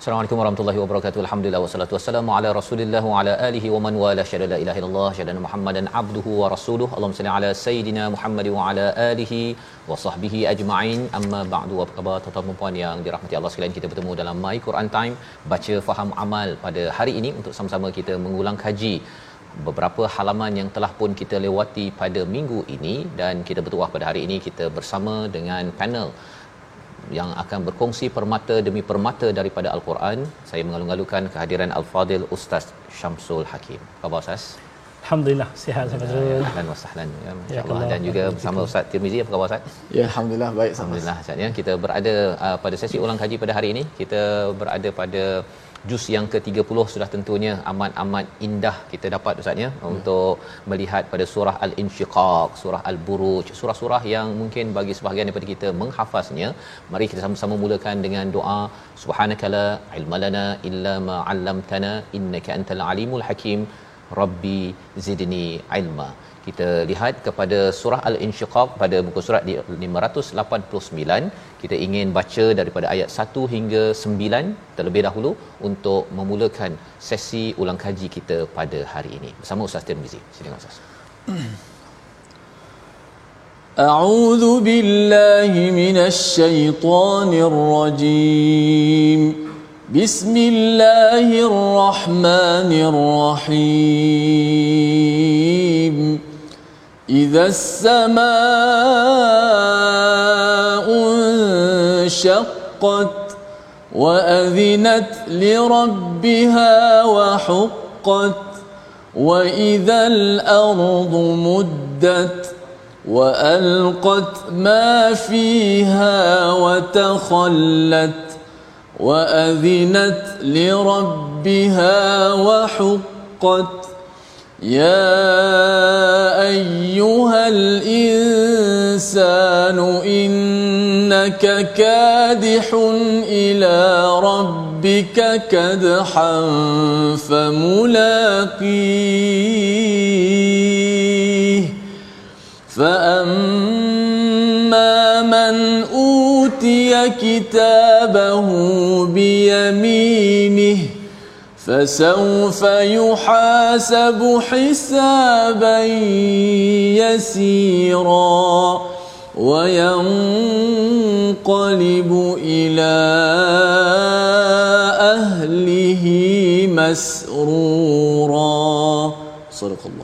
Assalamualaikum warahmatullahi wabarakatuh. Alhamdulillah wassalatu wassalamu ala Rasulillah wa ala alihi wa man wala syada la ilaha illallah syada Muhammadan abduhu wa rasuluhu. Allahumma salli ala sayidina Muhammad wa ala alihi wa sahbihi ajma'in. Amma ba'du. Apa khabar tuan-tuan puan yang dirahmati Allah sekalian? Kita bertemu dalam My Quran Time baca faham amal pada hari ini untuk sama-sama kita mengulang kaji beberapa halaman yang telah pun kita lewati pada minggu ini dan kita bertuah pada hari ini kita bersama dengan panel yang akan berkongsi permata demi permata daripada al-Quran. Saya mengalung-alungkan kehadiran Al-Fadil Ustaz Syamsul Hakim. Apa khabar Ustaz? Alhamdulillah sihat sahaja. Ahlan wa sahlan ya masya-Allah dan juga bersama Ustaz Tirmizi apa khabar Ustaz? Ya alhamdulillah baik sama. Alhamdulillah Ustaz ya. Kita berada uh, pada sesi ulang kaji pada hari ini. Kita berada pada juz yang ke-30 sudah tentunya amat-amat indah kita dapat Ustaz ya hmm. untuk melihat pada surah Al-Insyiqaq, surah Al-Buruj, surah-surah yang mungkin bagi sebahagian daripada kita menghafaznya. Mari kita sama-sama mulakan dengan doa subhanakala ilmalana illa ma 'allamtana innaka antal alimul hakim. Rabbi zidni ilma Kita lihat kepada surah Al-Insyiqaq pada muka surat di 589. Kita ingin baca daripada ayat 1 hingga 9 terlebih dahulu untuk memulakan sesi ulang kaji kita pada hari ini. Bersama Ustaz Tirmizi. Silakan Ustaz. أعوذ بالله من الشيطان الرجيم بسم الله الرحمن الرحيم إذا السماء انشقت وأذنت لربها وحقت وإذا الأرض مدت وألقت ما فيها وتخلت وأذنت لربها وحقت يا ايها الانسان انك كادح إلى ربك كدحا فملاقيه فاما من اوتي كتابه بيمينه فسوف يحاسب حسابا يسيرا وينقلب إلى أهله مسرورا. صدق الله.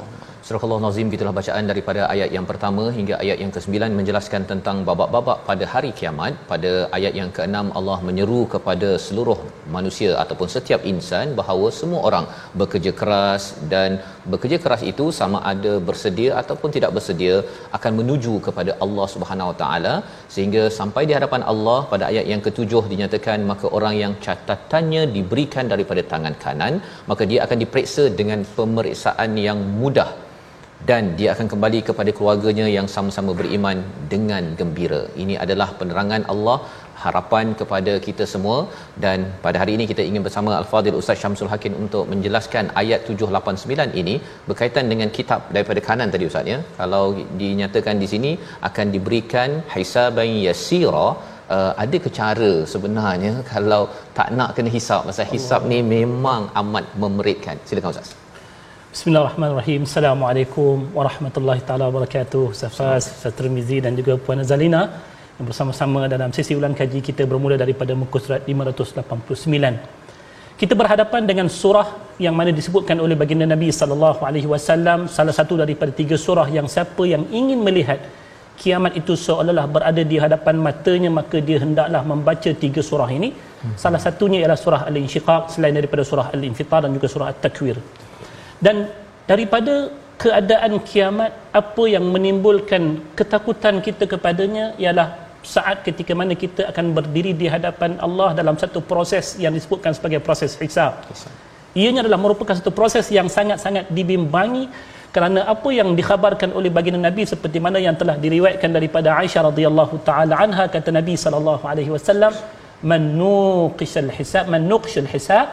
Surah Al-Nazim gitulah bacaan daripada ayat yang pertama hingga ayat yang ke-9 menjelaskan tentang babak-babak pada hari kiamat. Pada ayat yang ke-6 Allah menyeru kepada seluruh manusia ataupun setiap insan bahawa semua orang bekerja keras dan bekerja keras itu sama ada bersedia ataupun tidak bersedia akan menuju kepada Allah Subhanahu Wa Taala sehingga sampai di hadapan Allah pada ayat yang ketujuh dinyatakan maka orang yang catatannya diberikan daripada tangan kanan maka dia akan diperiksa dengan pemeriksaan yang mudah dan dia akan kembali kepada keluarganya yang sama-sama beriman dengan gembira. Ini adalah penerangan Allah harapan kepada kita semua dan pada hari ini kita ingin bersama Al-Fadhil Ustaz Syamsul Hakim untuk menjelaskan ayat 789 ini berkaitan dengan kitab daripada kanan tadi Ustaz ya. Kalau dinyatakan di sini akan diberikan hisaban yasira Uh, ada ke cara sebenarnya kalau tak nak kena hisap pasal hisap ni memang amat memeritkan silakan ustaz Bismillahirrahmanirrahim. Assalamualaikum warahmatullahi taala wabarakatuh. Safas, Ustaz Tirmizi dan juga Puan Azalina yang bersama-sama dalam sesi ulang kaji kita bermula daripada muka surat 589. Kita berhadapan dengan surah yang mana disebutkan oleh baginda Nabi sallallahu alaihi wasallam salah satu daripada tiga surah yang siapa yang ingin melihat kiamat itu seolah-olah berada di hadapan matanya maka dia hendaklah membaca tiga surah ini. Salah satunya ialah surah Al-Insyiqaq selain daripada surah Al-Infitar dan juga surah At-Takwir dan daripada keadaan kiamat apa yang menimbulkan ketakutan kita kepadanya ialah saat ketika mana kita akan berdiri di hadapan Allah dalam satu proses yang disebutkan sebagai proses hisab. Ianya adalah merupakan satu proses yang sangat-sangat dibimbangi kerana apa yang dikhabarkan oleh baginda Nabi seperti mana yang telah diriwayatkan daripada Aisyah radhiyallahu taala anha kata Nabi sallallahu alaihi wasallam man nuqishal hisab man nuqishal hisab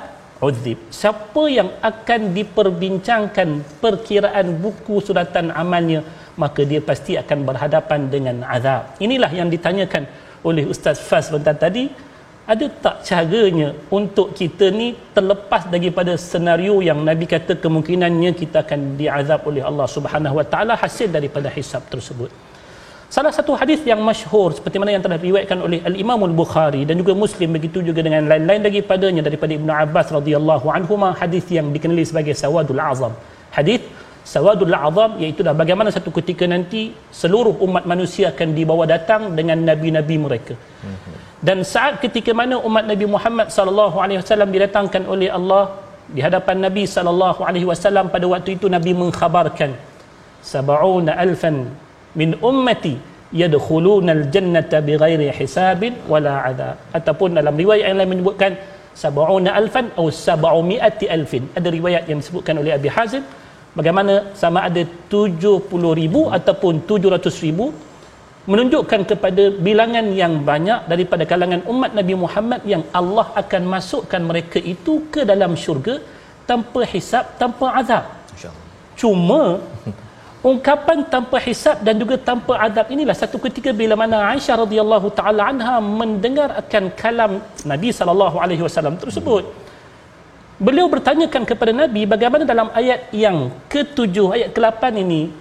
uzib. Siapa yang akan diperbincangkan perkiraan buku suratan amalnya, maka dia pasti akan berhadapan dengan azab. Inilah yang ditanyakan oleh Ustaz Faz bentar tadi. Ada tak caranya untuk kita ni terlepas daripada senario yang Nabi kata kemungkinannya kita akan diazab oleh Allah Subhanahu Wa Taala hasil daripada hisab tersebut. Salah satu hadis yang masyhur seperti mana yang telah diriwayatkan oleh Al-Imam Al-Bukhari dan juga Muslim begitu juga dengan lain-lain daripadanya daripada Ibnu Abbas radhiyallahu anhu hadis yang dikenali sebagai Sawadul Azam. Hadis Sawadul Azam iaitu dah bagaimana satu ketika nanti seluruh umat manusia akan dibawa datang dengan nabi-nabi mereka. Dan saat ketika mana umat Nabi Muhammad sallallahu alaihi wasallam didatangkan oleh Allah di hadapan Nabi sallallahu alaihi wasallam pada waktu itu Nabi mengkhabarkan sab'una alfan min ummati yadkhuluna aljannata bighairi hisabin wala adab ataupun dalam riwayat yang lain menyebutkan sab'una alfan atau sab'umi'ati alfin. Ada riwayat yang disebutkan oleh Abi Hazim bagaimana sama ada 70 ribu ataupun 700 ribu menunjukkan kepada bilangan yang banyak daripada kalangan umat Nabi Muhammad yang Allah akan masukkan mereka itu ke dalam syurga tanpa hisab tanpa azab. Cuma ungkapan tanpa hisab dan juga tanpa adab inilah satu ketika bila mana Aisyah radhiyallahu taala anha mendengar akan kalam Nabi sallallahu alaihi wasallam tersebut. Beliau bertanyakan kepada Nabi bagaimana dalam ayat yang ketujuh ayat ke-8 ini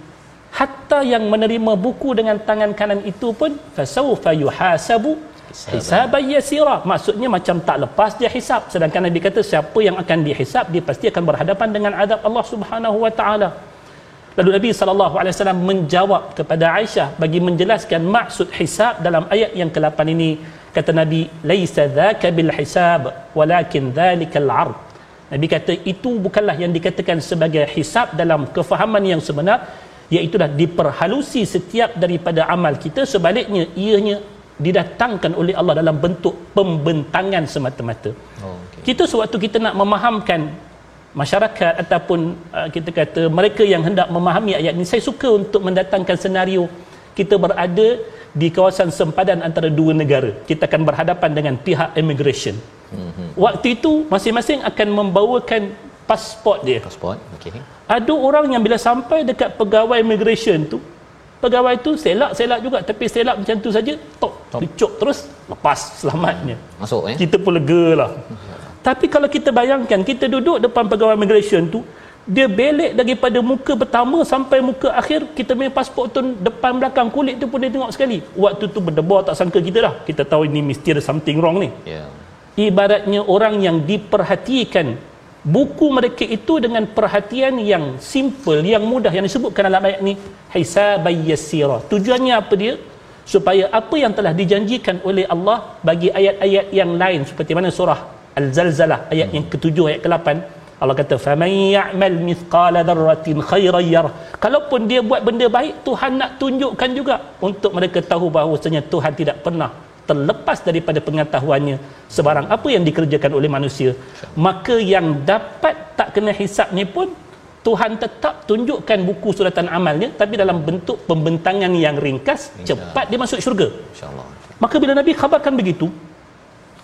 hatta yang menerima buku dengan tangan kanan itu pun fasawfa yuhasabu hisaban yasira. Maksudnya macam tak lepas dia hisab. Sedangkan Nabi kata siapa yang akan dihisab dia pasti akan berhadapan dengan adab Allah Subhanahu wa taala Lalu Nabi wasallam menjawab kepada Aisyah bagi menjelaskan maksud hisab dalam ayat yang ke-8 ini kata Nabi laisa dzaka bil hisab walakin dzalikal ard. Nabi kata itu bukanlah yang dikatakan sebagai hisab dalam kefahaman yang sebenar iaitu dah diperhalusi setiap daripada amal kita sebaliknya ianya didatangkan oleh Allah dalam bentuk pembentangan semata-mata. Oh, okay. Kita sewaktu kita nak memahamkan masyarakat ataupun uh, kita kata mereka yang hendak memahami ayat ini saya suka untuk mendatangkan senario kita berada di kawasan sempadan antara dua negara. Kita akan berhadapan dengan pihak immigration. Mm-hmm. waktu itu masing-masing akan membawakan pasport dia. Pasport okey. Ada orang yang bila sampai dekat pegawai immigration tu pegawai tu selak selak juga tapi selak macam tu saja tok. dicok terus lepas selamatnya. Masuk eh? Kita pun lega lah Tapi kalau kita bayangkan kita duduk depan pegawai immigration tu dia belik daripada muka pertama sampai muka akhir kita punya pasport tu depan belakang kulit tu pun dia tengok sekali. Waktu tu berdebar tak sangka kita dah. Kita tahu ini mesti ada something wrong ni. Yeah. Ibaratnya orang yang diperhatikan buku mereka itu dengan perhatian yang simple, yang mudah yang disebutkan dalam ayat ni hisabay yasira. Tujuannya apa dia? Supaya apa yang telah dijanjikan oleh Allah bagi ayat-ayat yang lain seperti mana surah Al-Zalzalah ayat yang ketujuh ayat ke-8 Allah kata faman ya'mal mithqala dzarratin khairan yarah. Kalaupun dia buat benda baik Tuhan nak tunjukkan juga untuk mereka tahu bahawasanya Tuhan tidak pernah terlepas daripada pengetahuannya. Sebarang apa yang dikerjakan oleh manusia maka yang dapat tak kena hisap ni pun Tuhan tetap tunjukkan buku suratan amalnya tapi dalam bentuk pembentangan yang ringkas. cepat dia masuk syurga. Insyaallah. Maka bila nabi khabarkan begitu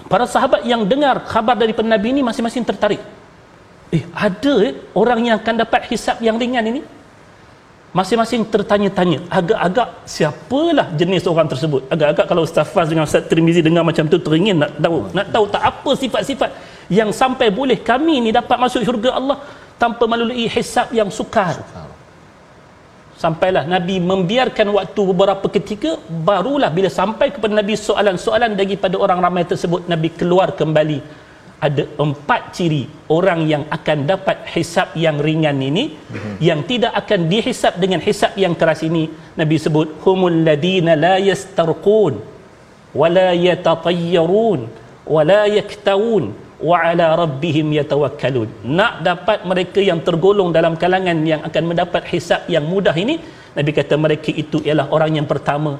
para sahabat yang dengar khabar daripada Nabi ini masing-masing tertarik. Eh, ada eh, orang yang akan dapat hisap yang ringan ini? Masing-masing tertanya-tanya. Agak-agak siapalah jenis orang tersebut? Agak-agak kalau Ustaz Faz dengan Ustaz Tirmizi dengar macam tu teringin nak tahu. Nak tahu tak apa sifat-sifat yang sampai boleh kami ni dapat masuk syurga Allah tanpa melalui hisap yang sukar sampailah Nabi membiarkan waktu beberapa ketika barulah bila sampai kepada Nabi soalan-soalan daripada orang ramai tersebut Nabi keluar kembali ada empat ciri orang yang akan dapat hisap yang ringan ini mm-hmm. yang tidak akan dihisap dengan hisap yang keras ini Nabi sebut humul ladina la yastarqun wala yatatayyarun wala yaktawun wa ala rabbihim yatawakkalun nak dapat mereka yang tergolong dalam kalangan yang akan mendapat hisap yang mudah ini Nabi kata mereka itu ialah orang yang pertama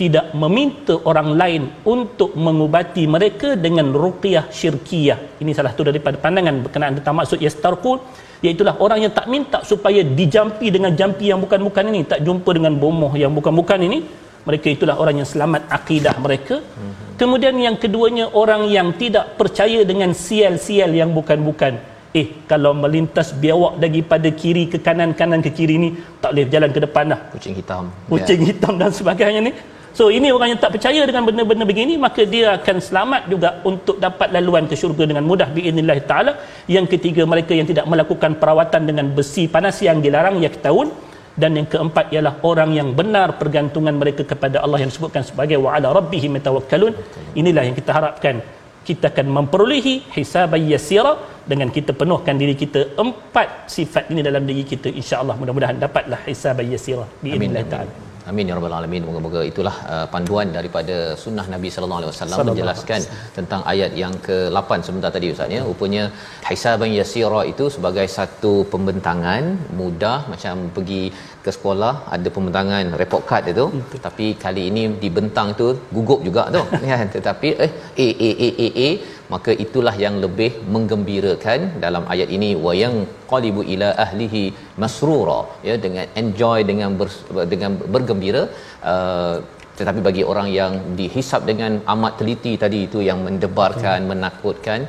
tidak meminta orang lain untuk mengubati mereka dengan ruqyah syirkiyah. Ini salah satu daripada pandangan berkenaan tentang maksud yastarqul iaitulah orang yang tak minta supaya dijampi dengan jampi yang bukan-bukan ini, tak jumpa dengan bomoh yang bukan-bukan ini. Mereka itulah orang yang selamat akidah mereka. Kemudian yang keduanya orang yang tidak percaya dengan sial-sial yang bukan-bukan. Eh, kalau melintas biawak daripada kiri ke kanan, kanan ke kiri ni, tak boleh jalan ke depan dah. Kucing hitam. Kucing yeah. hitam dan sebagainya ni. So ini orang yang tak percaya dengan benda-benda begini maka dia akan selamat juga untuk dapat laluan ke syurga dengan mudah biiznillah taala. Yang ketiga mereka yang tidak melakukan perawatan dengan besi panas yang dilarang yang tahun dan yang keempat ialah orang yang benar pergantungan mereka kepada Allah yang disebutkan sebagai wa ala rabbihim yatawakkalun. Inilah yang kita harapkan. Kita akan memperolehi hisaban yasira dengan kita penuhkan diri kita empat sifat ini dalam diri kita. insya-Allah mudah-mudahan dapatlah hisaban yasira. Biiznillah taala. Amin ya rabbal alamin. Moga-moga itulah uh, panduan daripada sunnah Nabi sallallahu alaihi wasallam menjelaskan tentang ayat yang ke-8 sebentar tadi ustaz ya. Rupanya hisaban yasira itu sebagai satu pembentangan mudah macam pergi ke sekolah ada pembentangan report card itu hmm. tapi kali ini dibentang tu gugup juga tu kan tetapi eh a a a a a maka itulah yang lebih menggembirakan dalam ayat ini. Wayang qalibu ila ahlihi masrura. Ya dengan enjoy dengan ber, dengan bergembira. Uh, tetapi bagi orang yang dihisap dengan amat teliti tadi itu yang mendebarkan hmm. menakutkan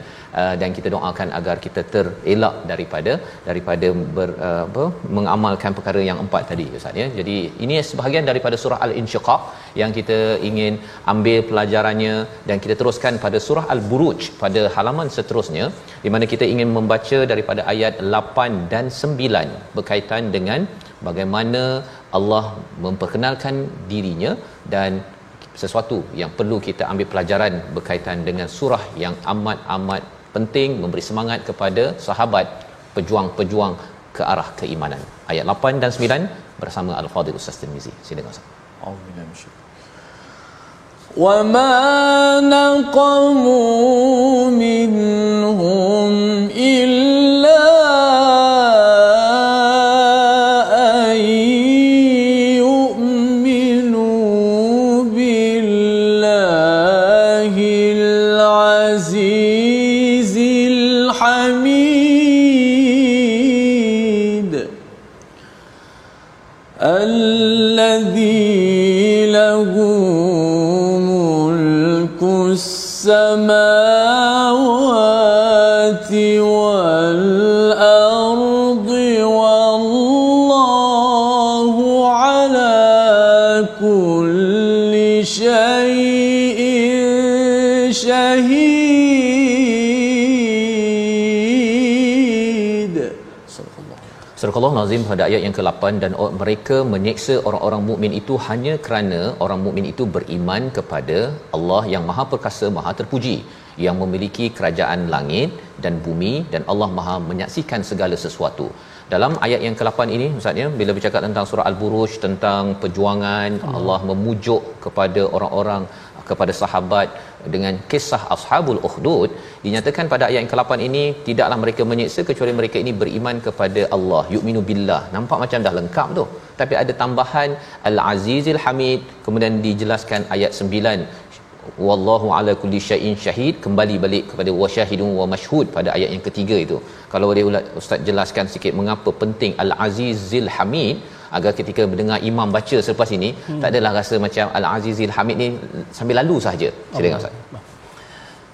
uh, dan kita doakan agar kita terelak daripada daripada ber, uh, apa mengamalkan perkara yang empat tadi ustaz ya. Jadi ini sebahagian daripada surah al-insyiqaq yang kita ingin ambil pelajarannya dan kita teruskan pada surah al-buruj pada halaman seterusnya di mana kita ingin membaca daripada ayat 8 dan 9 berkaitan dengan bagaimana Allah memperkenalkan dirinya dan sesuatu yang perlu kita ambil pelajaran berkaitan dengan surah yang amat-amat penting memberi semangat kepada sahabat pejuang-pejuang ke arah keimanan. Ayat 8 dan 9 bersama Al-Fadhil Ustaz Tirmizi. Silakan Ustaz. Alhamdulillah. وما نقموا منهم إلا Allah Nazim pada ayat yang ke-8 dan mereka menyeksa orang-orang mukmin itu hanya kerana orang mukmin itu beriman kepada Allah yang Maha Perkasa, Maha Terpuji yang memiliki kerajaan langit dan bumi dan Allah Maha menyaksikan segala sesuatu. Dalam ayat yang ke-8 ini Ustaz ya bila bercakap tentang surah Al-Buruj tentang perjuangan hmm. Allah memujuk kepada orang-orang kepada sahabat dengan kisah ashabul ukhdud dinyatakan pada ayat yang ke-8 ini tidaklah mereka menyiksa kecuali mereka ini beriman kepada Allah. Yu'minu billah. Nampak macam dah lengkap tu. Tapi ada tambahan al-azizil hamid kemudian dijelaskan ayat 9 wallahu ala kulli syai'in syahid. Kembali balik kepada wasyahidun wa mashhud pada ayat yang ketiga itu. Kalau boleh ustaz jelaskan sikit mengapa penting al azizil hamid agar ketika mendengar imam baca selepas ini hmm. tak adalah rasa macam al azizil hamid ni sambil lalu saja silakan ustaz.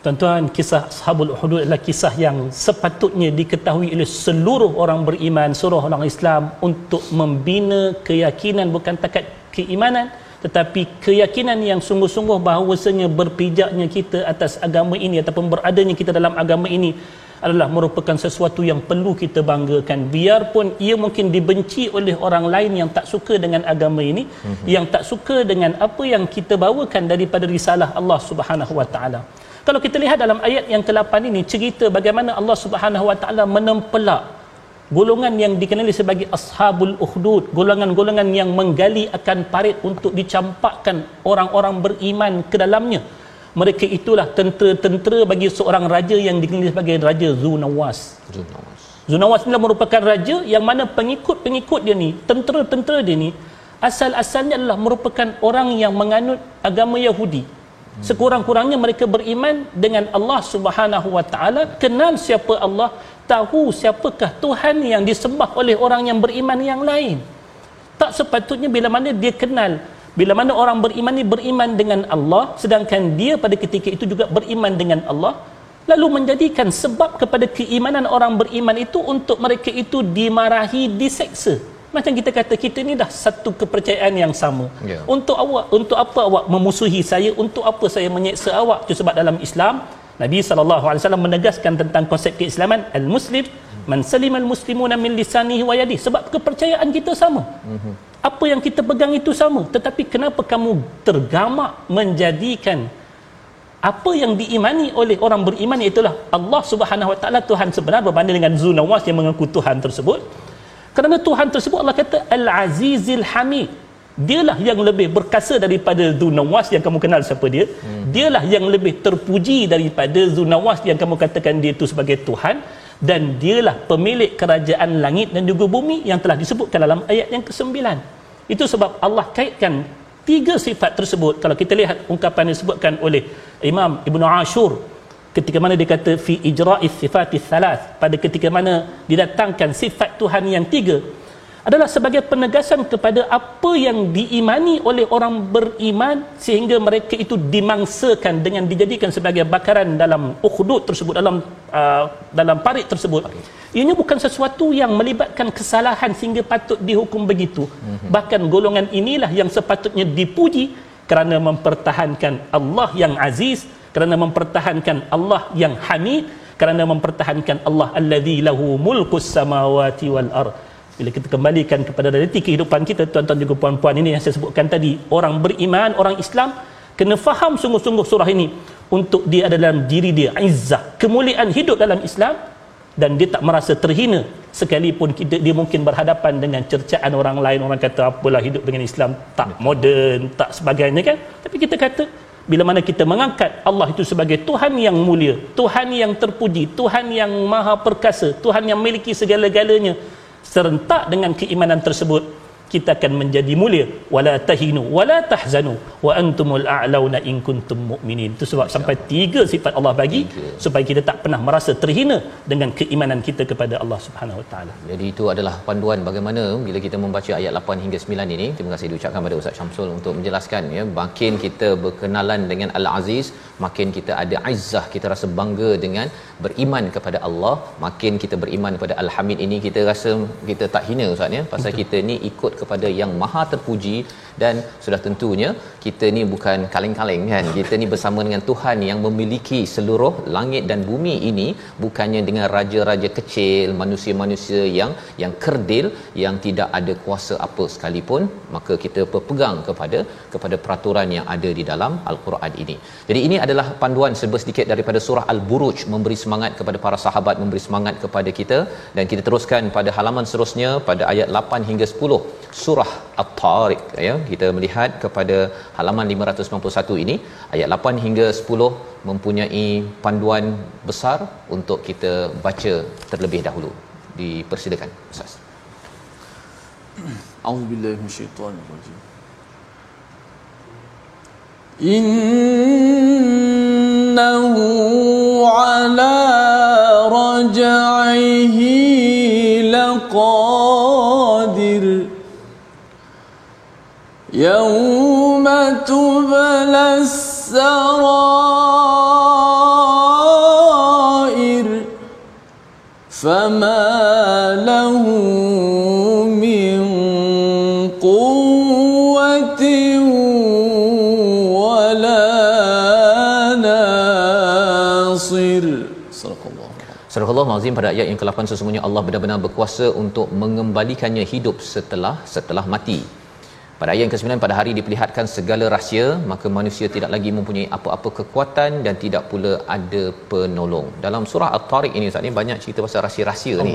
Tuan-tuan, kisah Ashabul Uhud adalah kisah yang sepatutnya diketahui oleh seluruh orang beriman, seluruh orang Islam untuk membina keyakinan bukan takat keimanan, tetapi keyakinan yang sungguh-sungguh bahawasanya berpijaknya kita atas agama ini ataupun beradanya kita dalam agama ini adalah merupakan sesuatu yang perlu kita banggakan. Biarpun ia mungkin dibenci oleh orang lain yang tak suka dengan agama ini mm-hmm. yang tak suka dengan apa yang kita bawakan daripada risalah Allah Subhanahu wa taala. Kalau kita lihat dalam ayat yang ke-8 ini cerita bagaimana Allah Subhanahu wa taala menempelak golongan yang dikenali sebagai ashabul ukhdud golongan-golongan yang menggali akan parit untuk dicampakkan orang-orang beriman ke dalamnya mereka itulah tentera-tentera bagi seorang raja yang dikenali sebagai raja Zunawas Zunawas Zunawas inilah merupakan raja yang mana pengikut-pengikut dia ni tentera-tentera dia ni asal-asalnya adalah merupakan orang yang menganut agama Yahudi. Sekurang-kurangnya mereka beriman dengan Allah Subhanahu wa taala kenal siapa Allah tahu siapakah Tuhan yang disembah oleh orang yang beriman yang lain. Tak sepatutnya bila mana dia kenal bila mana orang beriman ni beriman dengan Allah sedangkan dia pada ketika itu juga beriman dengan Allah lalu menjadikan sebab kepada keimanan orang beriman itu untuk mereka itu dimarahi diseksa. Macam kita kata kita ni dah satu kepercayaan yang sama. Yeah. untuk awak untuk apa awak memusuhi saya? Untuk apa saya menyeksa awak? Itu sebab dalam Islam Nabi SAW menegaskan tentang konsep keislaman al-muslim man salim al-muslimuna min lisanihi wa yadihi. Sebab kepercayaan kita sama. Mm-hmm. Apa yang kita pegang itu sama. Tetapi kenapa kamu tergamak menjadikan apa yang diimani oleh orang beriman itulah Allah Subhanahu wa taala Tuhan sebenar berbanding dengan Zunawas yang mengaku Tuhan tersebut? Kerana Tuhan tersebut Allah kata Al-Azizil Hamid. Dialah yang lebih berkasa daripada Zunawas yang kamu kenal siapa dia. Hmm. dialah yang lebih terpuji daripada Zunawas yang kamu katakan dia itu sebagai Tuhan dan dialah pemilik kerajaan langit dan juga bumi yang telah disebutkan dalam ayat yang ke-9. Itu sebab Allah kaitkan tiga sifat tersebut. Kalau kita lihat ungkapan yang disebutkan oleh Imam Ibn Ashur ketika mana dia kata fi ijra'is sifatis salas pada ketika mana didatangkan sifat Tuhan yang tiga adalah sebagai penegasan kepada apa yang diimani oleh orang beriman sehingga mereka itu dimangsakan dengan dijadikan sebagai bakaran dalam ukhdud tersebut dalam uh, dalam parit tersebut. Ianya bukan sesuatu yang melibatkan kesalahan sehingga patut dihukum begitu. Mm-hmm. bahkan golongan inilah yang sepatutnya dipuji kerana mempertahankan Allah yang aziz kerana mempertahankan Allah yang hamid kerana mempertahankan Allah allazi lahu mulkus samawati wal ard bila kita kembalikan kepada realiti kehidupan kita tuan-tuan juga puan-puan ini yang saya sebutkan tadi. Orang beriman orang Islam kena faham sungguh-sungguh surah ini. Untuk dia ada dalam diri dia izzah kemuliaan hidup dalam Islam dan dia tak merasa terhina sekalipun kita, dia mungkin berhadapan dengan cercaan orang lain. Orang kata apalah hidup dengan Islam? Tak moden tak sebagainya kan? Tapi kita kata bila mana kita mengangkat Allah itu sebagai Tuhan yang mulia, Tuhan yang terpuji, Tuhan yang maha perkasa, Tuhan yang memiliki segala-galanya serentak dengan keimanan tersebut kita akan menjadi mulia. Wala tahinu wala tahzanu. Wa antumul a'launa in kuntum mu'minin. Itu sebab sampai tiga sifat Allah bagi tiga. supaya kita tak pernah merasa terhina dengan keimanan kita kepada Allah Subhanahu wa taala. Jadi itu adalah panduan bagaimana bila kita membaca ayat 8 hingga 9 ini. Terima kasih diucapkan pada Ustaz Syamsul untuk menjelaskan ya. Makin kita berkenalan dengan Al-Aziz makin kita ada izzah kita rasa bangga dengan beriman kepada Allah. Makin kita beriman kepada Al-Hamid ini kita rasa kita tak hina ustaz ya. Pasal Betul. kita ni ikut kepada yang maha terpuji dan sudah tentunya kita ni bukan kaleng-kaleng kan. Kita ni bersama dengan Tuhan yang memiliki seluruh langit dan bumi ini bukannya dengan raja-raja kecil manusia-manusia yang yang kerdil yang tidak ada kuasa apa sekalipun. Maka kita berpegang kepada kepada peraturan yang ada di dalam al-Quran ini. Jadi ini adalah panduan serba sedikit daripada surah al-buruj memberi semangat kepada para sahabat memberi semangat kepada kita. Dan kita teruskan pada halaman seterusnya pada ayat 8 hingga 10 surah at-tariq ya kita melihat kepada halaman 591 ini ayat 8 hingga 10 mempunyai panduan besar untuk kita baca terlebih dahulu. Dipersilakan ustaz. A'udzubillahi innahu ala raj'ihi laqadir يوم تبلى السرائر فما له من قوة ولا ناصر صدق الله Allah Azim pada ayat yang ke-8 sesungguhnya Allah benar-benar berkuasa untuk mengembalikannya hidup setelah setelah mati. Pada ayat yang ke-9 pada hari diperlihatkan segala rahsia maka manusia tidak lagi mempunyai apa-apa kekuatan dan tidak pula ada penolong. Dalam surah At-Tariq ini Ustaz ni banyak cerita pasal rahsia-rahsia ni.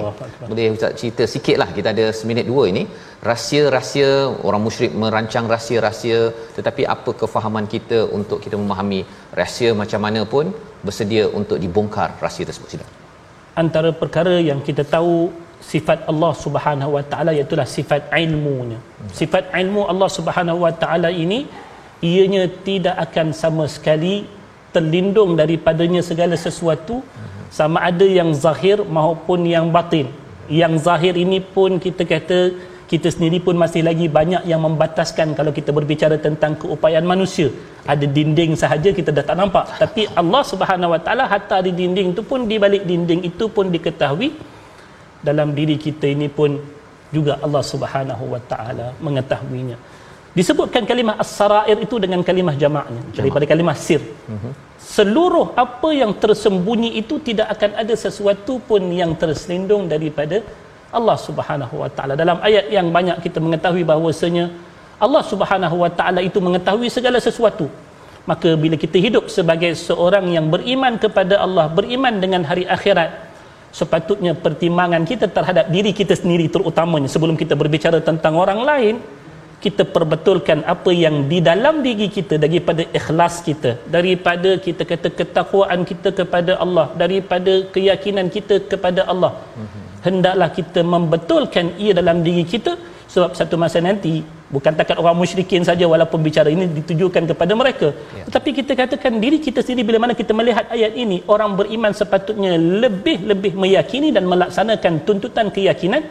Boleh Ustaz cerita sikitlah kita ada seminit dua ini. Rahsia-rahsia orang musyrik merancang rahsia-rahsia tetapi apa kefahaman kita untuk kita memahami rahsia macam mana pun bersedia untuk dibongkar rahsia tersebut sila. Antara perkara yang kita tahu sifat Allah Subhanahu wa taala iaitu sifat ilmunya. Sifat ilmu Allah Subhanahu wa taala ini ianya tidak akan sama sekali terlindung daripadanya segala sesuatu sama ada yang zahir maupun yang batin. Yang zahir ini pun kita kata kita sendiri pun masih lagi banyak yang membataskan kalau kita berbicara tentang keupayaan manusia. Ada dinding sahaja kita dah tak nampak. Tapi Allah Subhanahu Wa Taala hatta di dinding itu pun di balik dinding itu pun diketahui dalam diri kita ini pun juga Allah Subhanahu wa taala mengetahuinya. Disebutkan kalimah as-sarair itu dengan kalimah jamaknya Jamak. daripada kalimah sir. Uh-huh. Seluruh apa yang tersembunyi itu tidak akan ada sesuatu pun yang terselindung daripada Allah Subhanahu wa taala. Dalam ayat yang banyak kita mengetahui bahawasanya Allah Subhanahu wa taala itu mengetahui segala sesuatu. Maka bila kita hidup sebagai seorang yang beriman kepada Allah, beriman dengan hari akhirat, sepatutnya pertimbangan kita terhadap diri kita sendiri terutamanya sebelum kita berbicara tentang orang lain kita perbetulkan apa yang di dalam diri kita daripada ikhlas kita daripada kita kata ketakwaan kita kepada Allah daripada keyakinan kita kepada Allah. Hendaklah kita membetulkan ia dalam diri kita sebab satu masa nanti bukan takat orang musyrikin saja walaupun bicara ini ditujukan kepada mereka ya. tetapi kita katakan diri kita sendiri bila mana kita melihat ayat ini orang beriman sepatutnya lebih-lebih meyakini dan melaksanakan tuntutan keyakinan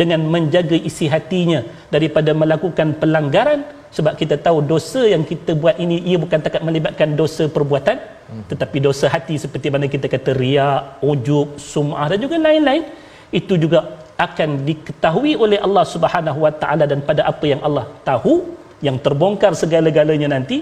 dengan menjaga isi hatinya daripada melakukan pelanggaran sebab kita tahu dosa yang kita buat ini ia bukan takat melibatkan dosa perbuatan hmm. tetapi dosa hati seperti mana kita kata riak, ujub, sum'ah dan juga lain-lain itu juga akan diketahui oleh Allah Subhanahu Wa Taala dan pada apa yang Allah tahu yang terbongkar segala-galanya nanti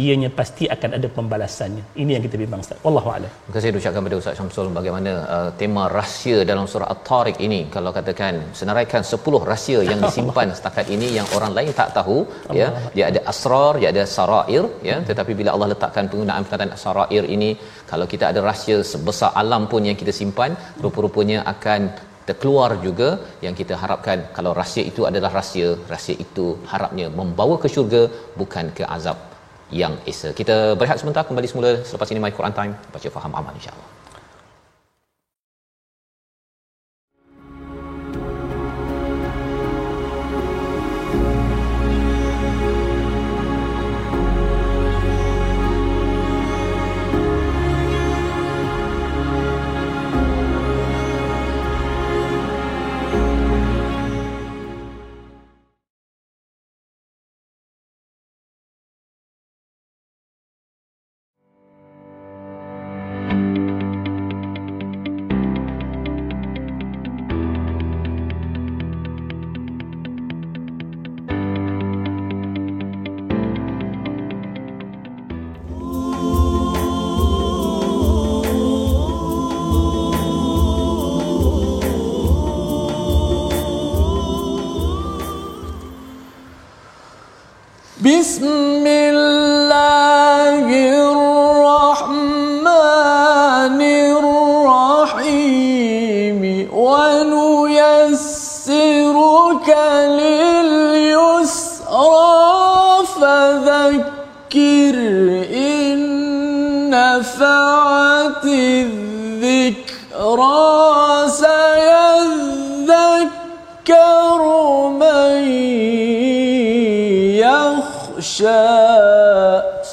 ianya pasti akan ada pembalasannya. Ini yang kita bimbang Ustaz. Wallahu a'lam. Terima kasih ucapkan kepada Ustaz Syamsul bagaimana uh, tema rahsia dalam surah At-Tariq ini kalau katakan senaraikan 10 rahsia yang disimpan setakat ini yang orang lain tak tahu Allah. ya. Dia ada asrar, dia ada sarair ya. Hmm. Tetapi bila Allah letakkan penggunaan perkataan sarair ini kalau kita ada rahsia sebesar alam pun yang kita simpan rupa-rupanya akan terkeluar juga yang kita harapkan kalau rahsia itu adalah rahsia rahsia itu harapnya membawa ke syurga bukan ke azab yang esa. Kita berehat sebentar kembali semula selepas ini my Quran time. Baca faham amal insyaallah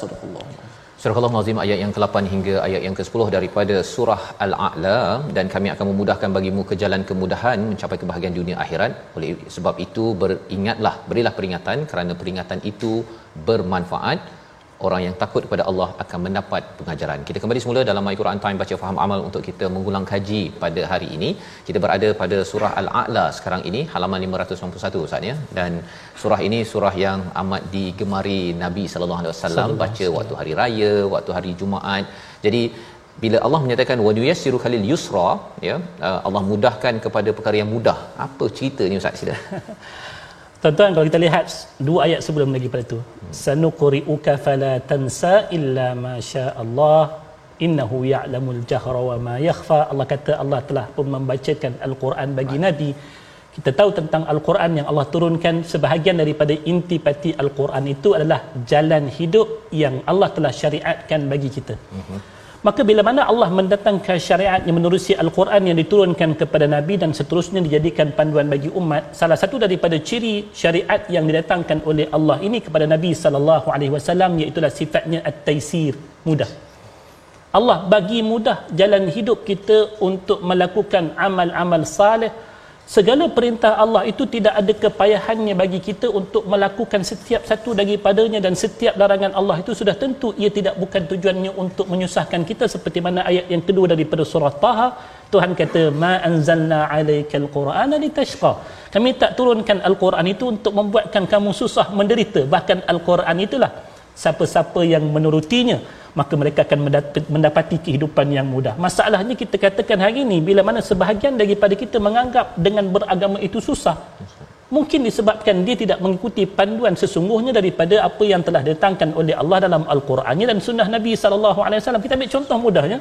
Subhanallah. Surah Allah Nazim ayat yang ke-8 hingga ayat yang ke-10 daripada surah Al-A'la dan kami akan memudahkan bagimu ke jalan kemudahan mencapai kebahagiaan dunia akhirat. Oleh sebab itu beringatlah berilah peringatan. Kerana peringatan itu bermanfaat orang yang takut kepada Allah akan mendapat pengajaran. Kita kembali semula dalam Al-Quran Time baca faham amal untuk kita mengulang kaji pada hari ini. Kita berada pada surah Al-A'la sekarang ini halaman 591 Ustaz ya. Dan surah ini surah yang amat digemari Nabi sallallahu alaihi wasallam baca waktu hari raya, waktu hari Jumaat. Jadi bila Allah menyatakan wa yuyassiru kalil yusra ya uh, Allah mudahkan kepada perkara yang mudah apa ceritanya ustaz sila Tuan-tuan kalau kita lihat dua ayat sebelum lagi pada itu. Sanuqri'uka fala tansa illa ma sya Allah innahu ya'lamul jahra wa ma yakhfa. Allah kata Allah telah pun membacakan al-Quran bagi nabi. Kita tahu tentang al-Quran yang Allah turunkan sebahagian daripada intipati al-Quran itu adalah jalan hidup yang Allah telah syariatkan bagi kita. Uh-huh. Maka bila mana Allah mendatangkan syariat yang menerusi Al-Quran yang diturunkan kepada Nabi dan seterusnya dijadikan panduan bagi umat, salah satu daripada ciri syariat yang didatangkan oleh Allah ini kepada Nabi sallallahu alaihi wasallam iaitu sifatnya at-taisir, mudah. Allah bagi mudah jalan hidup kita untuk melakukan amal-amal saleh segala perintah Allah itu tidak ada kepayahannya bagi kita untuk melakukan setiap satu daripadanya dan setiap larangan Allah itu sudah tentu ia tidak bukan tujuannya untuk menyusahkan kita seperti mana ayat yang kedua daripada surah Taha Tuhan kata ma anzalna alaikal qur'ana litashqa. Kami tak turunkan al-Quran itu untuk membuatkan kamu susah menderita. Bahkan al-Quran itulah siapa-siapa yang menurutinya maka mereka akan mendapati kehidupan yang mudah. Masalahnya kita katakan hari ini bila mana sebahagian daripada kita menganggap dengan beragama itu susah. Mungkin disebabkan dia tidak mengikuti panduan sesungguhnya daripada apa yang telah didatangkan oleh Allah dalam Al-Qurannya dan sunnah Nabi wasallam. Kita ambil contoh mudahnya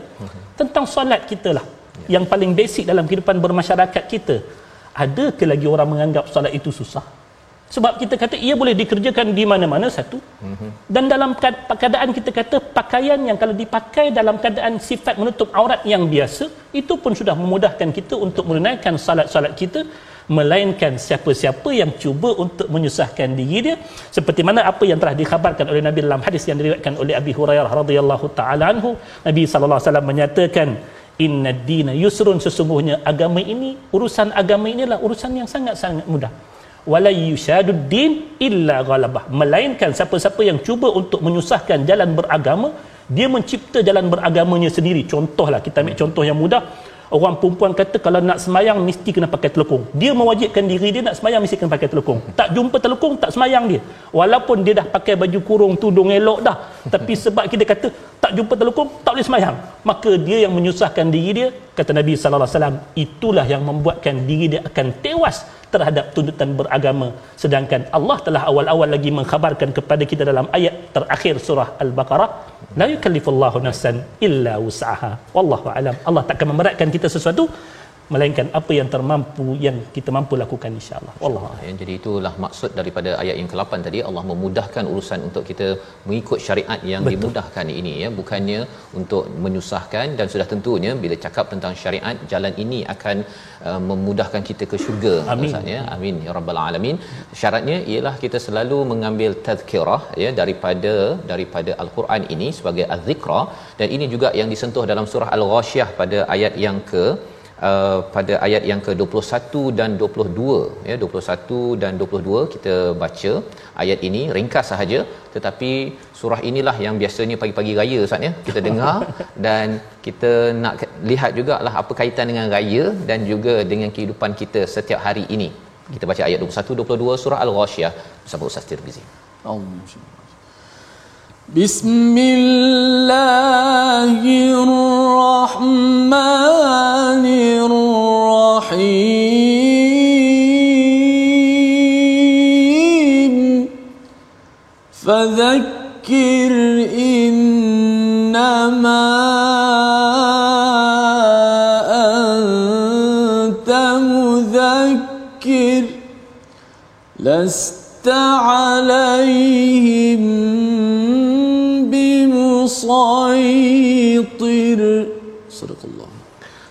tentang solat kita lah. Yang paling basic dalam kehidupan bermasyarakat kita. Ada ke lagi orang menganggap solat itu susah? Sebab kita kata ia boleh dikerjakan di mana-mana satu. Dan dalam keadaan kita kata pakaian yang kalau dipakai dalam keadaan sifat menutup aurat yang biasa itu pun sudah memudahkan kita untuk menunaikan salat-salat kita melainkan siapa-siapa yang cuba untuk menyusahkan diri dia. Seperti mana apa yang telah dikhabarkan oleh Nabi dalam hadis yang diriwayatkan oleh Abi Hurairah radhiyallahu taala anhu Nabi sallallahu alaihi wasallam menyatakan inna dina yusrun. Sesungguhnya agama ini urusan agama inilah urusan yang sangat-sangat mudah wala yushaduddin illa ghalabah. Melainkan siapa-siapa yang cuba untuk menyusahkan jalan beragama dia mencipta jalan beragamanya sendiri. Contohlah kita ambil contoh yang mudah. Orang perempuan kata kalau nak semayang mesti kena pakai telekung dia mewajibkan diri dia nak semayang mesti kena pakai telekung tak jumpa telekung tak semayang dia. Walaupun dia dah pakai baju kurung tudung elok dah. Tapi sebab kita kata tak jumpa telekung tak boleh semayang. Maka dia yang menyusahkan diri dia kata Nabi SAW itulah yang membuatkan diri dia akan tewas terhadap tuntutan beragama. Sedangkan Allah telah awal-awal lagi mengkhabarkan kepada kita dalam ayat terakhir surah al-baqarah la yukallifullahu nafsan illa wus'aha. Wallahu alam. Allah takkan memberatkan kita sesuatu melainkan apa yang termampu yang kita mampu lakukan insyaallah. Allah. Yang jadi itulah maksud daripada ayat yang ke-8 tadi Allah memudahkan urusan untuk kita mengikut syariat yang Betul. dimudahkan ini ya. Bukannya untuk menyusahkan dan sudah tentunya bila cakap tentang syariat jalan ini akan uh, memudahkan kita ke syurga amin. Ya. Amin ya rabbal alamin. Syaratnya ialah kita selalu mengambil tazkirah ya daripada daripada al-Quran ini sebagai az-zikra. Dan ini juga yang disentuh dalam surah al-ghasyiyah pada ayat yang ke uh, pada ayat yang ke-21 dan 22 ya 21 dan 22 kita baca ayat ini ringkas sahaja tetapi surah inilah yang biasanya pagi-pagi raya Ustaz ya kita dengar dan kita nak lihat jugalah apa kaitan dengan raya dan juga dengan kehidupan kita setiap hari ini kita baca ayat 21 22 surah al-ghasyiyah bersama Ustaz Tirmizi Allah بسم الله الرحمن فذكر إنما أنت مذكر لست عليهم مسيطر صدق الله.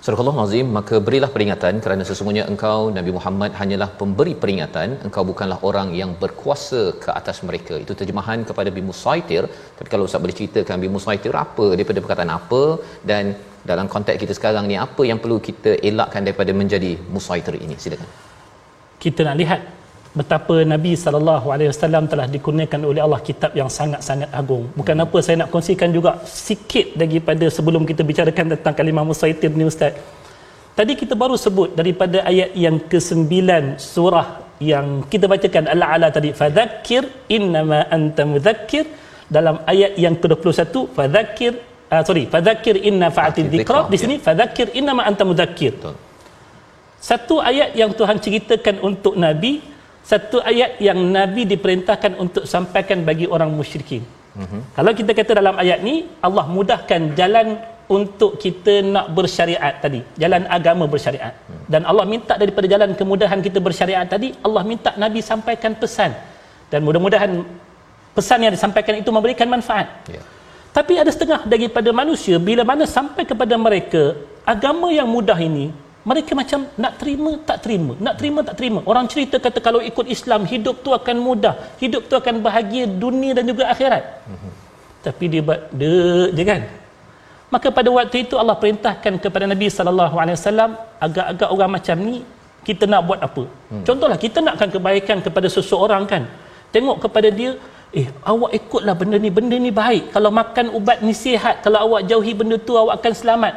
Surah Allah Azim, maka berilah peringatan kerana sesungguhnya engkau Nabi Muhammad hanyalah pemberi peringatan, engkau bukanlah orang yang berkuasa ke atas mereka. Itu terjemahan kepada Bi Musaitir. Tapi kalau Ustaz boleh ceritakan Bi Musaitir apa daripada perkataan apa dan dalam konteks kita sekarang ni apa yang perlu kita elakkan daripada menjadi Musaitir ini? Silakan. Kita nak lihat betapa Nabi sallallahu alaihi wasallam telah dikurniakan oleh Allah kitab yang sangat-sangat agung. Bukan hmm. apa saya nak kongsikan juga sikit daripada sebelum kita bicarakan tentang kalimah musaitir ni ustaz. Tadi kita baru sebut daripada ayat yang ke-9 surah yang kita bacakan al-ala tadi fadzakir innama anta mudzakkir dalam ayat yang ke-21 fadzakir uh, sorry fadzakir inna fa'ati dzikra dzikra, di sini fadzakir inna ma anta Betul. satu ayat yang Tuhan ceritakan untuk nabi satu ayat yang nabi diperintahkan untuk sampaikan bagi orang musyrikin mm-hmm. kalau kita kata dalam ayat ni Allah mudahkan jalan untuk kita nak bersyariat tadi jalan agama bersyariat mm. dan Allah minta daripada jalan kemudahan kita bersyariat tadi Allah minta nabi sampaikan pesan dan mudah-mudahan pesan yang disampaikan itu memberikan manfaat Ya. tapi ada setengah daripada manusia bila mana sampai kepada mereka agama yang mudah ini mereka macam nak terima tak terima. Nak terima tak terima. Orang cerita kata kalau ikut Islam hidup tu akan mudah. Hidup tu akan bahagia dunia dan juga akhirat. Tapi dia buat dek je kan? Maka pada waktu itu Allah perintahkan kepada Nabi sallallahu alaihi wasallam agak-agak orang macam ni kita nak buat apa? Hmm. contohlah kita nakkan kebaikan kepada seseorang kan? Tengok kepada dia eh awak ikutlah benda ni benda ni baik. Kalau makan ubat ni sihat kalau awak jauhi benda tu awak akan selamat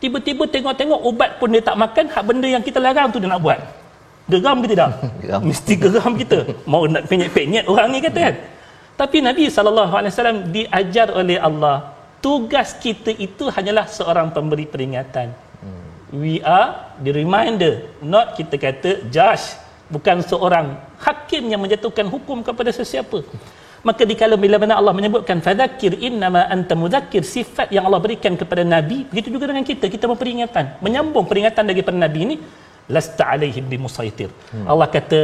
tiba-tiba tengok-tengok ubat pun dia tak makan hak benda yang kita larang tu dia nak buat. Geram ke tidak? Geram. mesti geram kita. Mau nak penyet-penyet orang ni kata kan? Tapi Nabi SAW diajar oleh Allah tugas kita itu hanyalah seorang pemberi peringatan. We are the reminder not kita kata judge bukan seorang hakim yang menjatuhkan hukum kepada sesiapa maka dikala bila mana Allah menyebutkan fadzakir innama anta mudzakir sifat yang Allah berikan kepada nabi begitu juga dengan kita. Kita memperingatan menyambung peringatan daripada nabi ini lasta alaihim bimusaitir. Hmm. Allah kata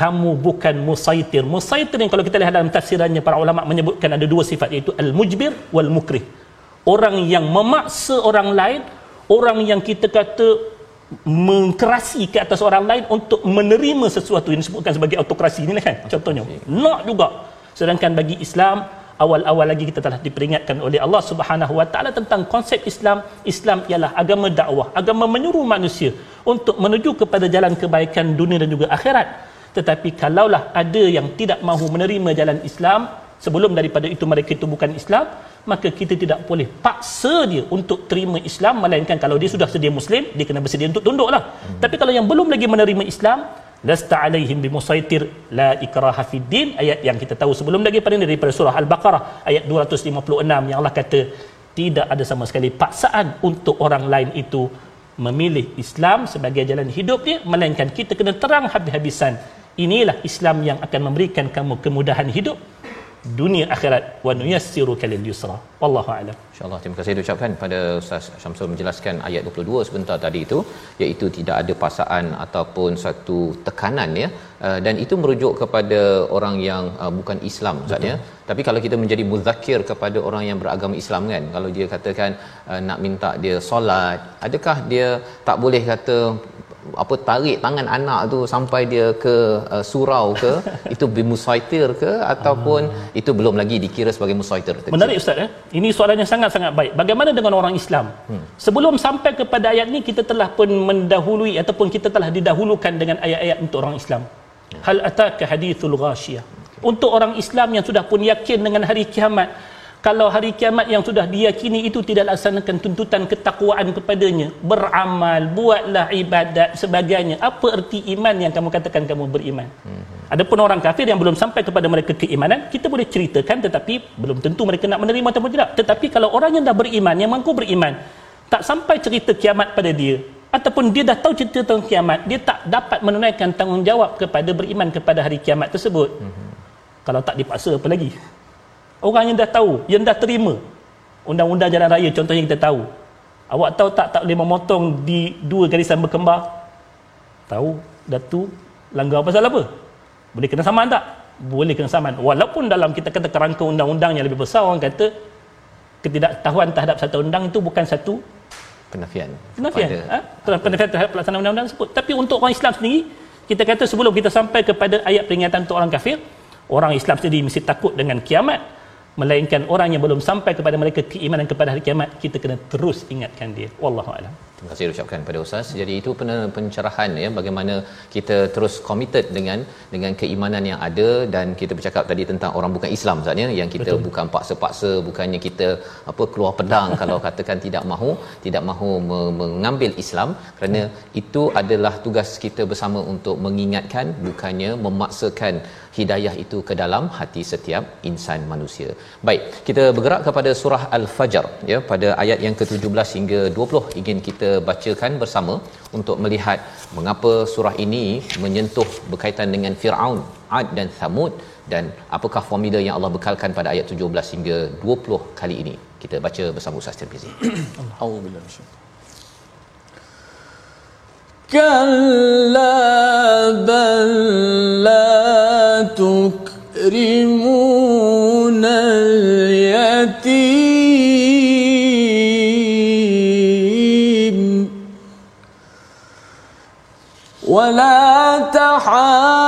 kamu bukan musaitir. Musaitir ni kalau kita lihat dalam tafsirannya para ulama menyebutkan ada dua sifat iaitu al-mujbir wal mukrih. Orang yang memaksa orang lain orang yang kita kata mengkerasi ke atas orang lain untuk menerima sesuatu. Yang disebutkan sebagai autokrasi ni kan contohnya. Nak juga sedangkan bagi Islam awal-awal lagi kita telah diperingatkan oleh Allah Subhanahu Wa Taala tentang konsep Islam. Islam ialah agama dakwah agama menyuruh manusia untuk menuju kepada jalan kebaikan dunia dan juga akhirat. Tetapi kalaulah ada yang tidak mahu menerima jalan Islam sebelum daripada itu mereka itu bukan Islam maka kita tidak boleh paksa dia untuk terima Islam melainkan kalau dia sudah sedia muslim dia kena bersedia untuk tunduklah. Hmm. tapi kalau yang belum lagi menerima Islam lasta alaihim bimusaitir la ikraha fid din. Ayat yang kita tahu sebelum lagi pada ini daripada surah al-baqarah ayat 256 yang Allah kata tidak ada sama sekali paksaan untuk orang lain itu memilih Islam sebagai jalan hidup dia melainkan kita kena terang habis-habisan. Inilah Islam yang akan memberikan kamu kemudahan hidup dunia akhirat. Wa nuyassiruka lil yusra. Wallahu a'lam. InsyaAllah terima kasih diucapkan pada Ustaz Syamsul menjelaskan ayat 22 sebentar tadi itu iaitu tidak ada paksaan ataupun satu tekanan ya. Uh, dan itu merujuk kepada orang yang uh, bukan Islam Ustaz ya. Tapi kalau kita menjadi muzakir kepada orang yang beragama Islam kan kalau dia katakan uh, nak minta dia solat adakah dia tak boleh kata apa tarik tangan anak tu sampai dia ke uh, surau ke itu bimusaitir ke ataupun itu belum lagi dikira sebagai musaitir Menarik Ustaz ya. Ini soalan yang sangat-sangat baik. Bagaimana dengan orang Islam? Hmm. Sebelum sampai kepada ayat ni kita telah pun mendahului ataupun kita telah didahulukan dengan ayat-ayat untuk orang Islam. Hal ataka hadithul ghashiyah. Untuk orang Islam yang sudah pun yakin dengan hari kiamat, kalau hari kiamat yang sudah diyakini itu tidak laksanakan tuntutan ketakwaan kepadanya, beramal, buatlah ibadat sebagainya. Apa erti iman yang kamu katakan kamu beriman? Hmm. Adapun orang kafir yang belum sampai kepada mereka keimanan, kita boleh ceritakan tetapi belum tentu mereka nak menerima ataupun tidak. Tetapi kalau orang yang dah beriman, yang mampu beriman, tak sampai cerita kiamat pada dia, ataupun dia dah tahu cerita tentang kiamat, dia tak dapat menunaikan tanggungjawab kepada beriman kepada hari kiamat tersebut. Hmm. Kalau tak dipaksa apa lagi? Orang yang dah tahu, yang dah terima undang-undang jalan raya contohnya kita tahu. Awak tahu tak tak boleh memotong di dua garisan berkembar? Tahu, datu langgar pasal apa? Boleh kena saman tak? Boleh kena saman. Walaupun dalam kita kata kerangka undang-undang yang lebih besar orang kata ketidaktahuan terhadap satu undang itu bukan satu penafian penafian ha? penafian terhadap pelaksanaan undang-undang tersebut tapi untuk orang Islam sendiri kita kata sebelum kita sampai kepada ayat peringatan untuk orang kafir orang Islam sendiri mesti takut dengan kiamat melainkan orang yang belum sampai kepada mereka keimanan kepada hari kiamat kita kena terus ingatkan dia. Wallahu a'lam Terima kasih ucapkan pada Ustaz. Jadi itu pen- pencerahan ya bagaimana kita terus committed dengan dengan keimanan yang ada dan kita bercakap tadi tentang orang bukan Islam Ustaz ya yang kita Betul. bukan paksa-paksa bukannya kita apa keluar pedang kalau katakan tidak mahu tidak mahu me- mengambil Islam kerana itu adalah tugas kita bersama untuk mengingatkan bukannya memaksakan hidayah itu ke dalam hati setiap insan manusia. Baik, kita bergerak kepada surah Al-Fajr ya pada ayat yang ke-17 hingga 20 ingin kita bacakan bersama untuk melihat mengapa surah ini menyentuh berkaitan dengan Firaun, Ad dan Thamud dan apakah formula yang Allah bekalkan pada ayat 17 hingga 20 kali ini. Kita baca bersama Ustaz Tirmizi. أعوذ بالله من الشيطان كلا بل لا تكرمون اليتيم ولا تحاسبوا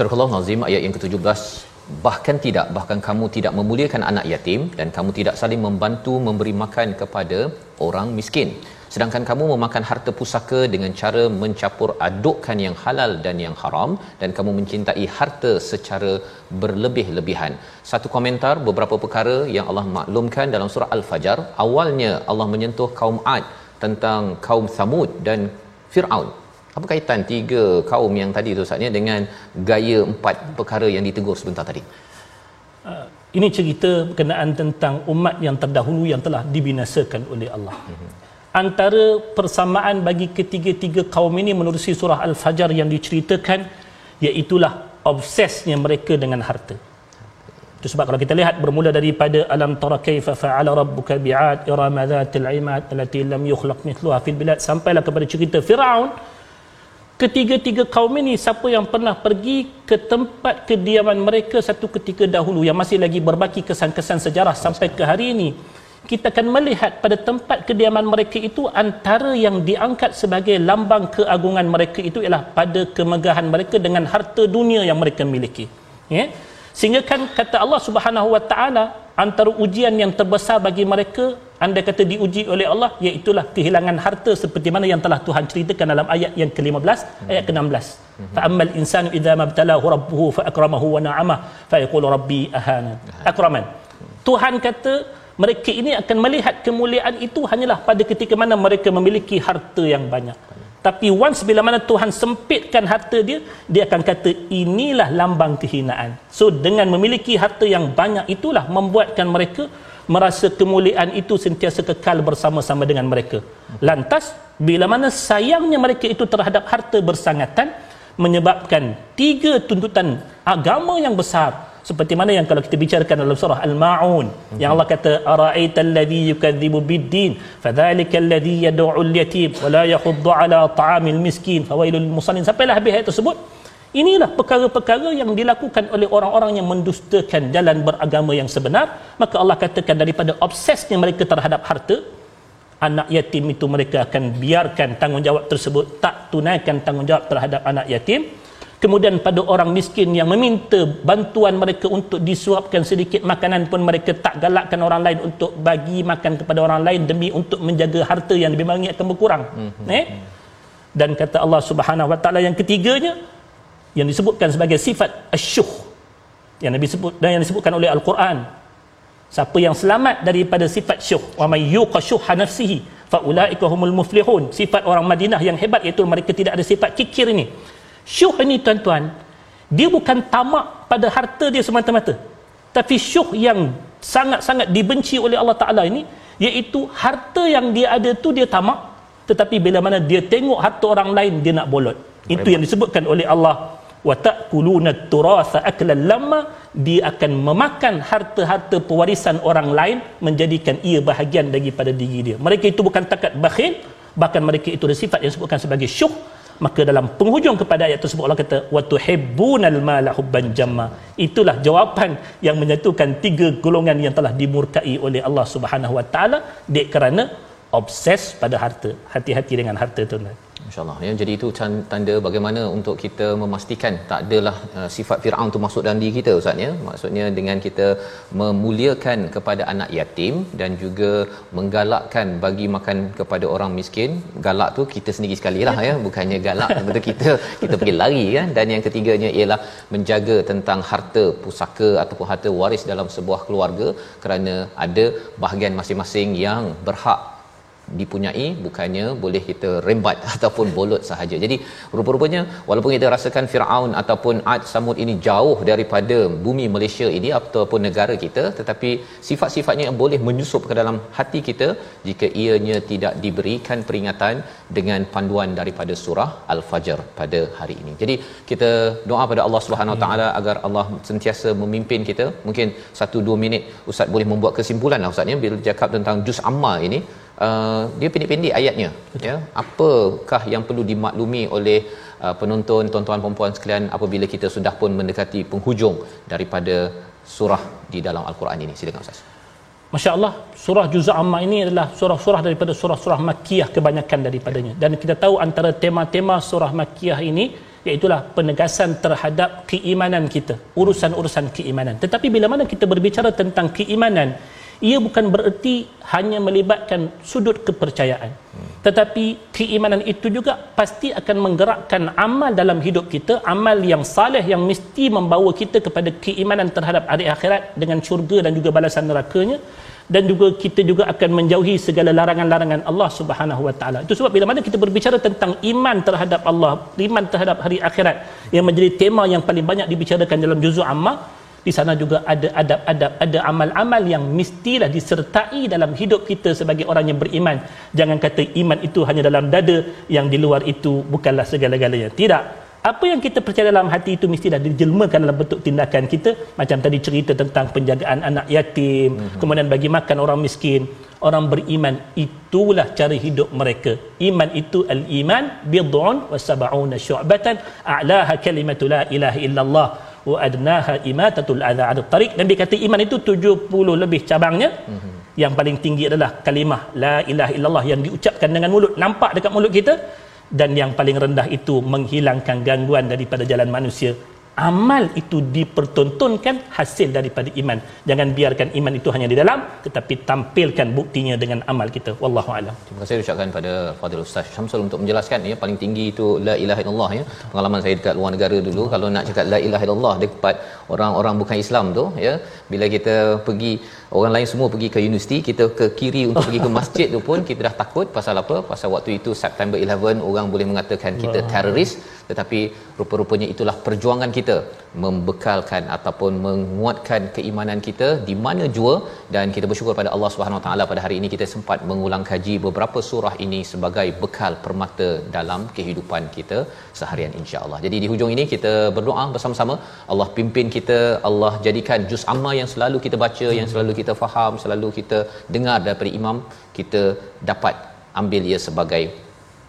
Astagfirullahalazim ayat yang ke-17 bahkan tidak bahkan kamu tidak memuliakan anak yatim dan kamu tidak saling membantu memberi makan kepada orang miskin. Sedangkan kamu memakan harta pusaka dengan cara mencampur adukkan yang halal dan yang haram dan kamu mencintai harta secara berlebih-lebihan. Satu komentar beberapa perkara yang Allah maklumkan dalam surah al-fajar. Awalnya Allah menyentuh kaum ad tentang kaum samud dan firaun apa kaitan tiga kaum yang tadi tu Ustaz ya dengan gaya empat perkara yang ditegur sebentar tadi? Uh, ini cerita berkenaan tentang umat yang terdahulu yang telah dibinasakan oleh Allah. Mm-hmm. Antara persamaan bagi ketiga-tiga kaum ini menerusi surah Al-Fajr yang diceritakan iaitulah obsesnya mereka dengan harta. Itu sebab kalau kita lihat bermula daripada alam tara kaifa fa'ala rabbuka bi'ad irama dhatil imad allati lam yukhlaq mithluha fil bilad sampailah kepada cerita Firaun ketiga-tiga kaum ini siapa yang pernah pergi ke tempat kediaman mereka satu ketika dahulu yang masih lagi berbaki kesan-kesan sejarah sampai ke hari ini kita akan melihat pada tempat kediaman mereka itu antara yang diangkat sebagai lambang keagungan mereka itu ialah pada kemegahan mereka dengan harta dunia yang mereka miliki. Ya? Sehingga kan kata Allah Subhanahu wa taala antara ujian yang terbesar bagi mereka anda kata diuji oleh Allah iaitulah kehilangan harta seperti mana yang telah Tuhan ceritakan dalam ayat yang ke-15 ayat ke-16 fa ammal insanu idza mabtalahu rabbuhu fa akramahu wa na'ama fa yaqulu rabbi ahana. Akraman. Tuhan kata mereka ini akan melihat kemuliaan itu hanyalah pada ketika mana mereka memiliki harta yang banyak tapi once bila mana Tuhan sempitkan harta dia dia akan kata inilah lambang kehinaan. So dengan memiliki harta yang banyak itulah membuatkan mereka merasa kemuliaan itu sentiasa kekal bersama-sama dengan mereka. Lantas bila mana sayangnya mereka itu terhadap harta bersangatan menyebabkan tiga tuntutan agama yang besar seperti mana yang kalau kita bicarakan dalam surah Al-Maun mm-hmm. yang Allah kata ara'aita alladhi yukadzibu bid-din fadhalika alladhi yad'u al-yatim wa la yahuddu ala ta'amil miskin fawailul musallin sampailah habis ayat tersebut. Inilah perkara-perkara yang dilakukan oleh orang-orang yang mendustakan jalan beragama yang sebenar. Maka Allah katakan daripada obsesnya mereka terhadap harta anak yatim itu mereka akan biarkan tanggungjawab tersebut tak tunaikan tanggungjawab terhadap anak yatim kemudian pada orang miskin yang meminta bantuan mereka untuk disuapkan sedikit makanan pun mereka tak galakkan orang lain untuk bagi makan kepada orang lain demi untuk menjaga harta yang dibangi akan berkurang mm-hmm. eh? dan kata Allah subhanahu wa ta'ala yang ketiganya yang disebutkan sebagai sifat asyuh yang Nabi sebut dan yang disebutkan oleh Al-Quran siapa yang selamat daripada sifat syuh wa may yuqashuha nafsihi fa ulaika humul muflihun sifat orang Madinah yang hebat iaitu mereka tidak ada sifat kikir ini syuh ini tuan-tuan dia bukan tamak pada harta dia semata-mata. Tapi syuh yang sangat-sangat dibenci oleh Allah Ta'ala ini iaitu harta yang dia ada tu dia tamak tetapi bila mana dia tengok harta orang lain dia nak bolot. Itu yang disebutkan oleh Allah wa ta'kuluna turatha aklan lamma dia akan memakan harta-harta pewarisan orang lain menjadikan ia bahagian daripada diri dia. Mereka itu bukan takat bakhil bahkan mereka itu ada sifat yang disebutkan sebagai syuh maka dalam penghujung kepada ayat tersebut Allah kata wa tuhibbunal mala hubban jamma. Itulah jawapan yang menyatukan tiga golongan yang telah dimurkai oleh Allah Subhanahu wa taala. Dek kerana obses pada harta. Hati-hati dengan harta tuan-tuan InsyaAllah. Ya, jadi itu tanda bagaimana untuk kita memastikan tak adalah uh, sifat Fir'aun tu masuk dalam diri kita Ustaz ya. Maksudnya dengan kita memuliakan kepada anak yatim dan juga menggalakkan bagi makan kepada orang miskin. Galak tu kita sendiri sekali lah ya. Bukannya galak betul kita kita pergi lari kan. Dan yang ketiganya ialah menjaga tentang harta pusaka ataupun harta waris dalam sebuah keluarga kerana ada bahagian masing-masing yang berhak dipunyai bukannya boleh kita rembat ataupun bolot sahaja. Jadi rupa-rupanya walaupun kita rasakan Firaun ataupun Ad Samud ini jauh daripada bumi Malaysia ini ataupun negara kita tetapi sifat-sifatnya yang boleh menyusup ke dalam hati kita jika ianya tidak diberikan peringatan dengan panduan daripada surah Al-Fajr pada hari ini. Jadi kita doa pada Allah Subhanahu Wa Taala agar Allah sentiasa memimpin kita. Mungkin 1 2 minit ustaz boleh membuat kesimpulan lah ustaz ya bila cakap tentang juz amma ini uh, dia pendek-pendek ayatnya Betul. ya apakah yang perlu dimaklumi oleh uh, penonton tuan-tuan puan-puan sekalian apabila kita sudah pun mendekati penghujung daripada surah di dalam al-Quran ini silakan ustaz Masya Allah, surah Juz' Amma ini adalah surah-surah daripada surah-surah Makkiyah kebanyakan daripadanya. Dan kita tahu antara tema-tema surah Makkiyah ini, iaitulah penegasan terhadap keimanan kita, urusan-urusan keimanan. Tetapi bila mana kita berbicara tentang keimanan, ia bukan bererti hanya melibatkan sudut kepercayaan tetapi keimanan itu juga pasti akan menggerakkan amal dalam hidup kita amal yang saleh yang mesti membawa kita kepada keimanan terhadap hari akhirat dengan syurga dan juga balasan nerakanya dan juga kita juga akan menjauhi segala larangan-larangan Allah Subhanahu wa taala. Itu sebab bila mana kita berbicara tentang iman terhadap Allah, iman terhadap hari akhirat yang menjadi tema yang paling banyak dibicarakan dalam juzuk amma, di sana juga ada adab-adab ada amal-amal yang mestilah disertai dalam hidup kita sebagai orang yang beriman. Jangan kata iman itu hanya dalam dada yang di luar itu bukanlah segala-galanya. Tidak. Apa yang kita percaya dalam hati itu mestilah dijelmakan dalam bentuk tindakan kita. Macam tadi cerita tentang penjagaan anak yatim mm-hmm. kemudian bagi makan orang miskin. Orang beriman itulah cara hidup mereka. Iman itu al-iman bid'un wa sab'una syu'batan. A'laha kalimatu la ilaha illallah wa adnaha imatatul adha. Ad tariq nabi kata iman itu 70 lebih cabangnya. Yang paling tinggi adalah kalimah la ilaha illallah yang diucapkan dengan mulut. Nampak dekat mulut kita. Dan yang paling rendah itu menghilangkan gangguan daripada jalan manusia amal itu dipertontonkan hasil daripada iman. Jangan biarkan iman itu hanya di dalam tetapi tampilkan buktinya dengan amal kita. Wallahu alam. Terima kasih ucapkan pada Fadil Ustaz Syamsul untuk menjelaskan ya paling tinggi itu la ilaha illallah ya. Pengalaman saya dekat luar negara dulu kalau nak cakap la ilaha illallah dekat orang-orang bukan Islam tu ya bila kita pergi orang lain semua pergi ke universiti kita ke kiri untuk pergi ke masjid tu pun kita dah takut pasal apa? Pasal waktu itu September 11 orang boleh mengatakan kita teroris tetapi rupa-rupanya itulah perjuangan kita membekalkan ataupun menguatkan keimanan kita di mana jua dan kita bersyukur pada Allah Subhanahu Wa Taala pada hari ini kita sempat mengulang kaji beberapa surah ini sebagai bekal permata dalam kehidupan kita seharian insya-Allah. Jadi di hujung ini kita berdoa bersama-sama Allah pimpin kita, Allah jadikan juz amma yang selalu kita baca, yang selalu kita faham, selalu kita dengar daripada imam kita dapat ambil ia sebagai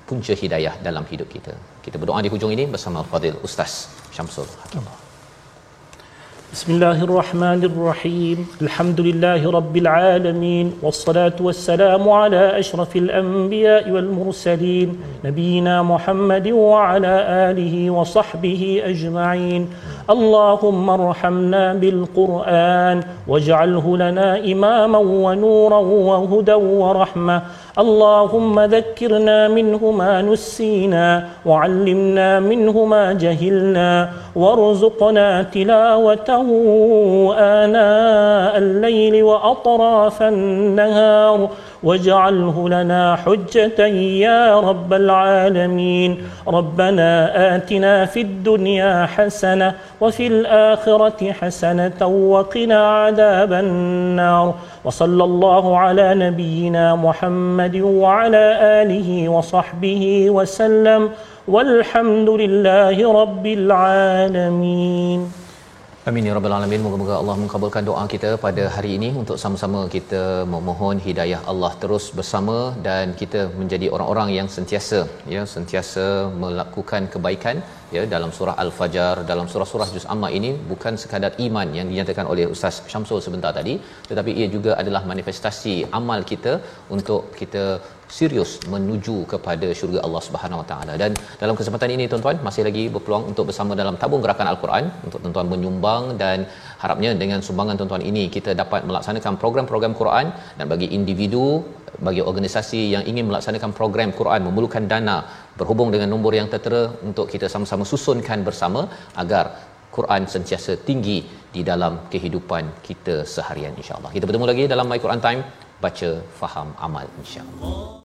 punca hidayah dalam hidup kita. Kita berdoa di hujung ini bersama Fadil Ustaz Syamsul Hakim. بسم الله الرحمن الرحيم الحمد لله رب العالمين والصلاة والسلام على أشرف الأنبياء والمرسلين نبينا محمد وعلى آله وصحبه أجمعين اللهم ارحمنا بالقرآن واجعله لنا إماما ونورا وهدى ورحمة. اللهم ذكرنا منه ما نسينا وعلمنا منه ما جهلنا وارزقنا تلاوته آناء الليل وأطراف النهار. واجعله لنا حجة يا رب العالمين. ربنا آتنا في الدنيا حسنة وفي الآخرة حسنة وقنا عذاب النار. وصلى الله على نبينا محمد وعلى آله وصحبه وسلم. والحمد لله رب العالمين. Amin ya rabbal alamin. Moga-moga Allah mengabulkan doa kita pada hari ini untuk sama-sama kita memohon hidayah Allah terus bersama dan kita menjadi orang-orang yang sentiasa ya sentiasa melakukan kebaikan ya dalam surah al-fajar dalam surah-surah juz amma ini bukan sekadar iman yang dinyatakan oleh ustaz Syamsul sebentar tadi tetapi ia juga adalah manifestasi amal kita untuk kita serius menuju kepada syurga Allah Subhanahu Wa Taala. Dan dalam kesempatan ini tuan-tuan masih lagi berpeluang untuk bersama dalam tabung gerakan al-Quran untuk tuan-tuan menyumbang dan harapnya dengan sumbangan tuan-tuan ini kita dapat melaksanakan program-program Quran dan bagi individu bagi organisasi yang ingin melaksanakan program Quran memerlukan dana berhubung dengan nombor yang tertera untuk kita sama-sama susunkan bersama agar Quran sentiasa tinggi di dalam kehidupan kita seharian insya-Allah. Kita bertemu lagi dalam My Quran Time baca faham amal insya-Allah.